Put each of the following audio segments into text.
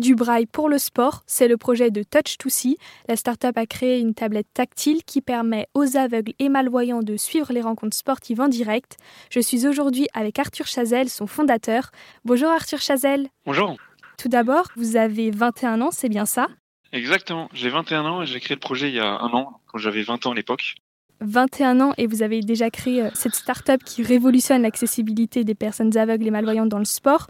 Du braille pour le sport, c'est le projet de Touch2See. La start-up a créé une tablette tactile qui permet aux aveugles et malvoyants de suivre les rencontres sportives en direct. Je suis aujourd'hui avec Arthur Chazelle, son fondateur. Bonjour Arthur Chazelle. Bonjour. Tout d'abord, vous avez 21 ans, c'est bien ça? Exactement, j'ai 21 ans et j'ai créé le projet il y a un an, quand j'avais 20 ans à l'époque. 21 ans et vous avez déjà créé euh, cette start-up qui révolutionne l'accessibilité des personnes aveugles et malvoyantes dans le sport.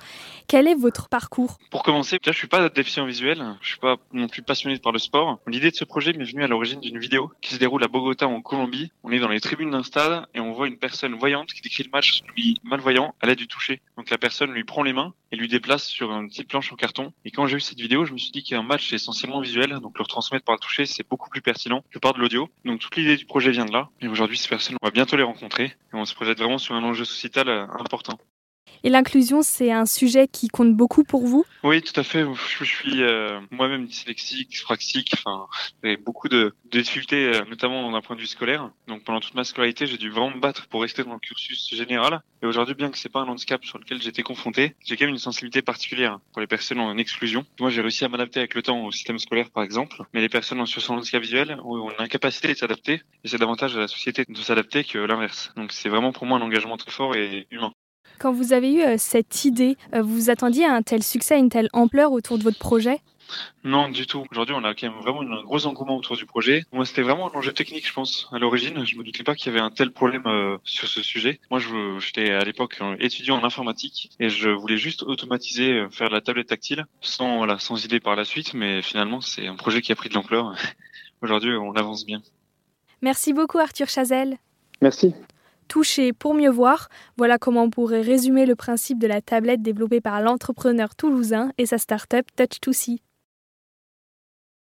Quel est votre parcours? Pour commencer, je suis pas déficient visuel, je suis pas non plus passionné par le sport. L'idée de ce projet m'est venue à l'origine d'une vidéo qui se déroule à Bogota en Colombie. On est dans les tribunes d'un stade et on voit une personne voyante qui décrit le match lui malvoyant à l'aide du toucher. Donc la personne lui prend les mains et lui déplace sur une petite planche en carton. Et quand j'ai vu cette vidéo, je me suis dit qu'un match est essentiellement visuel, donc le retransmettre par le toucher, c'est beaucoup plus pertinent que par de l'audio. Donc toute l'idée du projet vient de là. Et aujourd'hui, ces personnes, on va bientôt les rencontrer. Et on se projette vraiment sur un enjeu sociétal euh, important. Et l'inclusion, c'est un sujet qui compte beaucoup pour vous? Oui, tout à fait. Je suis euh, moi-même dyslexique, dyspraxique. Enfin, j'ai beaucoup de, difficultés, euh, notamment d'un point de vue scolaire. Donc, pendant toute ma scolarité, j'ai dû vraiment me battre pour rester dans le cursus général. Et aujourd'hui, bien que c'est pas un handicap sur lequel j'étais confronté, j'ai quand même une sensibilité particulière pour les personnes en exclusion. Moi, j'ai réussi à m'adapter avec le temps au système scolaire, par exemple. Mais les personnes en situation de handicap visuel ont l'incapacité de s'adapter. Et c'est davantage à la société de s'adapter que l'inverse. Donc, c'est vraiment pour moi un engagement très fort et humain. Quand vous avez eu euh, cette idée, euh, vous vous attendiez à un tel succès, à une telle ampleur autour de votre projet? Non, du tout. Aujourd'hui, on a quand même vraiment un gros engouement autour du projet. Moi, c'était vraiment un enjeu technique, je pense. À l'origine, je me doutais pas qu'il y avait un tel problème euh, sur ce sujet. Moi, j'étais à l'époque étudiant en informatique et je voulais juste automatiser, faire de la tablette tactile, sans, voilà, sans idée par la suite. Mais finalement, c'est un projet qui a pris de l'ampleur. Aujourd'hui, on avance bien. Merci beaucoup, Arthur Chazelle. Merci. Toucher pour mieux voir, voilà comment on pourrait résumer le principe de la tablette développée par l'entrepreneur toulousain et sa start-up Touch2See.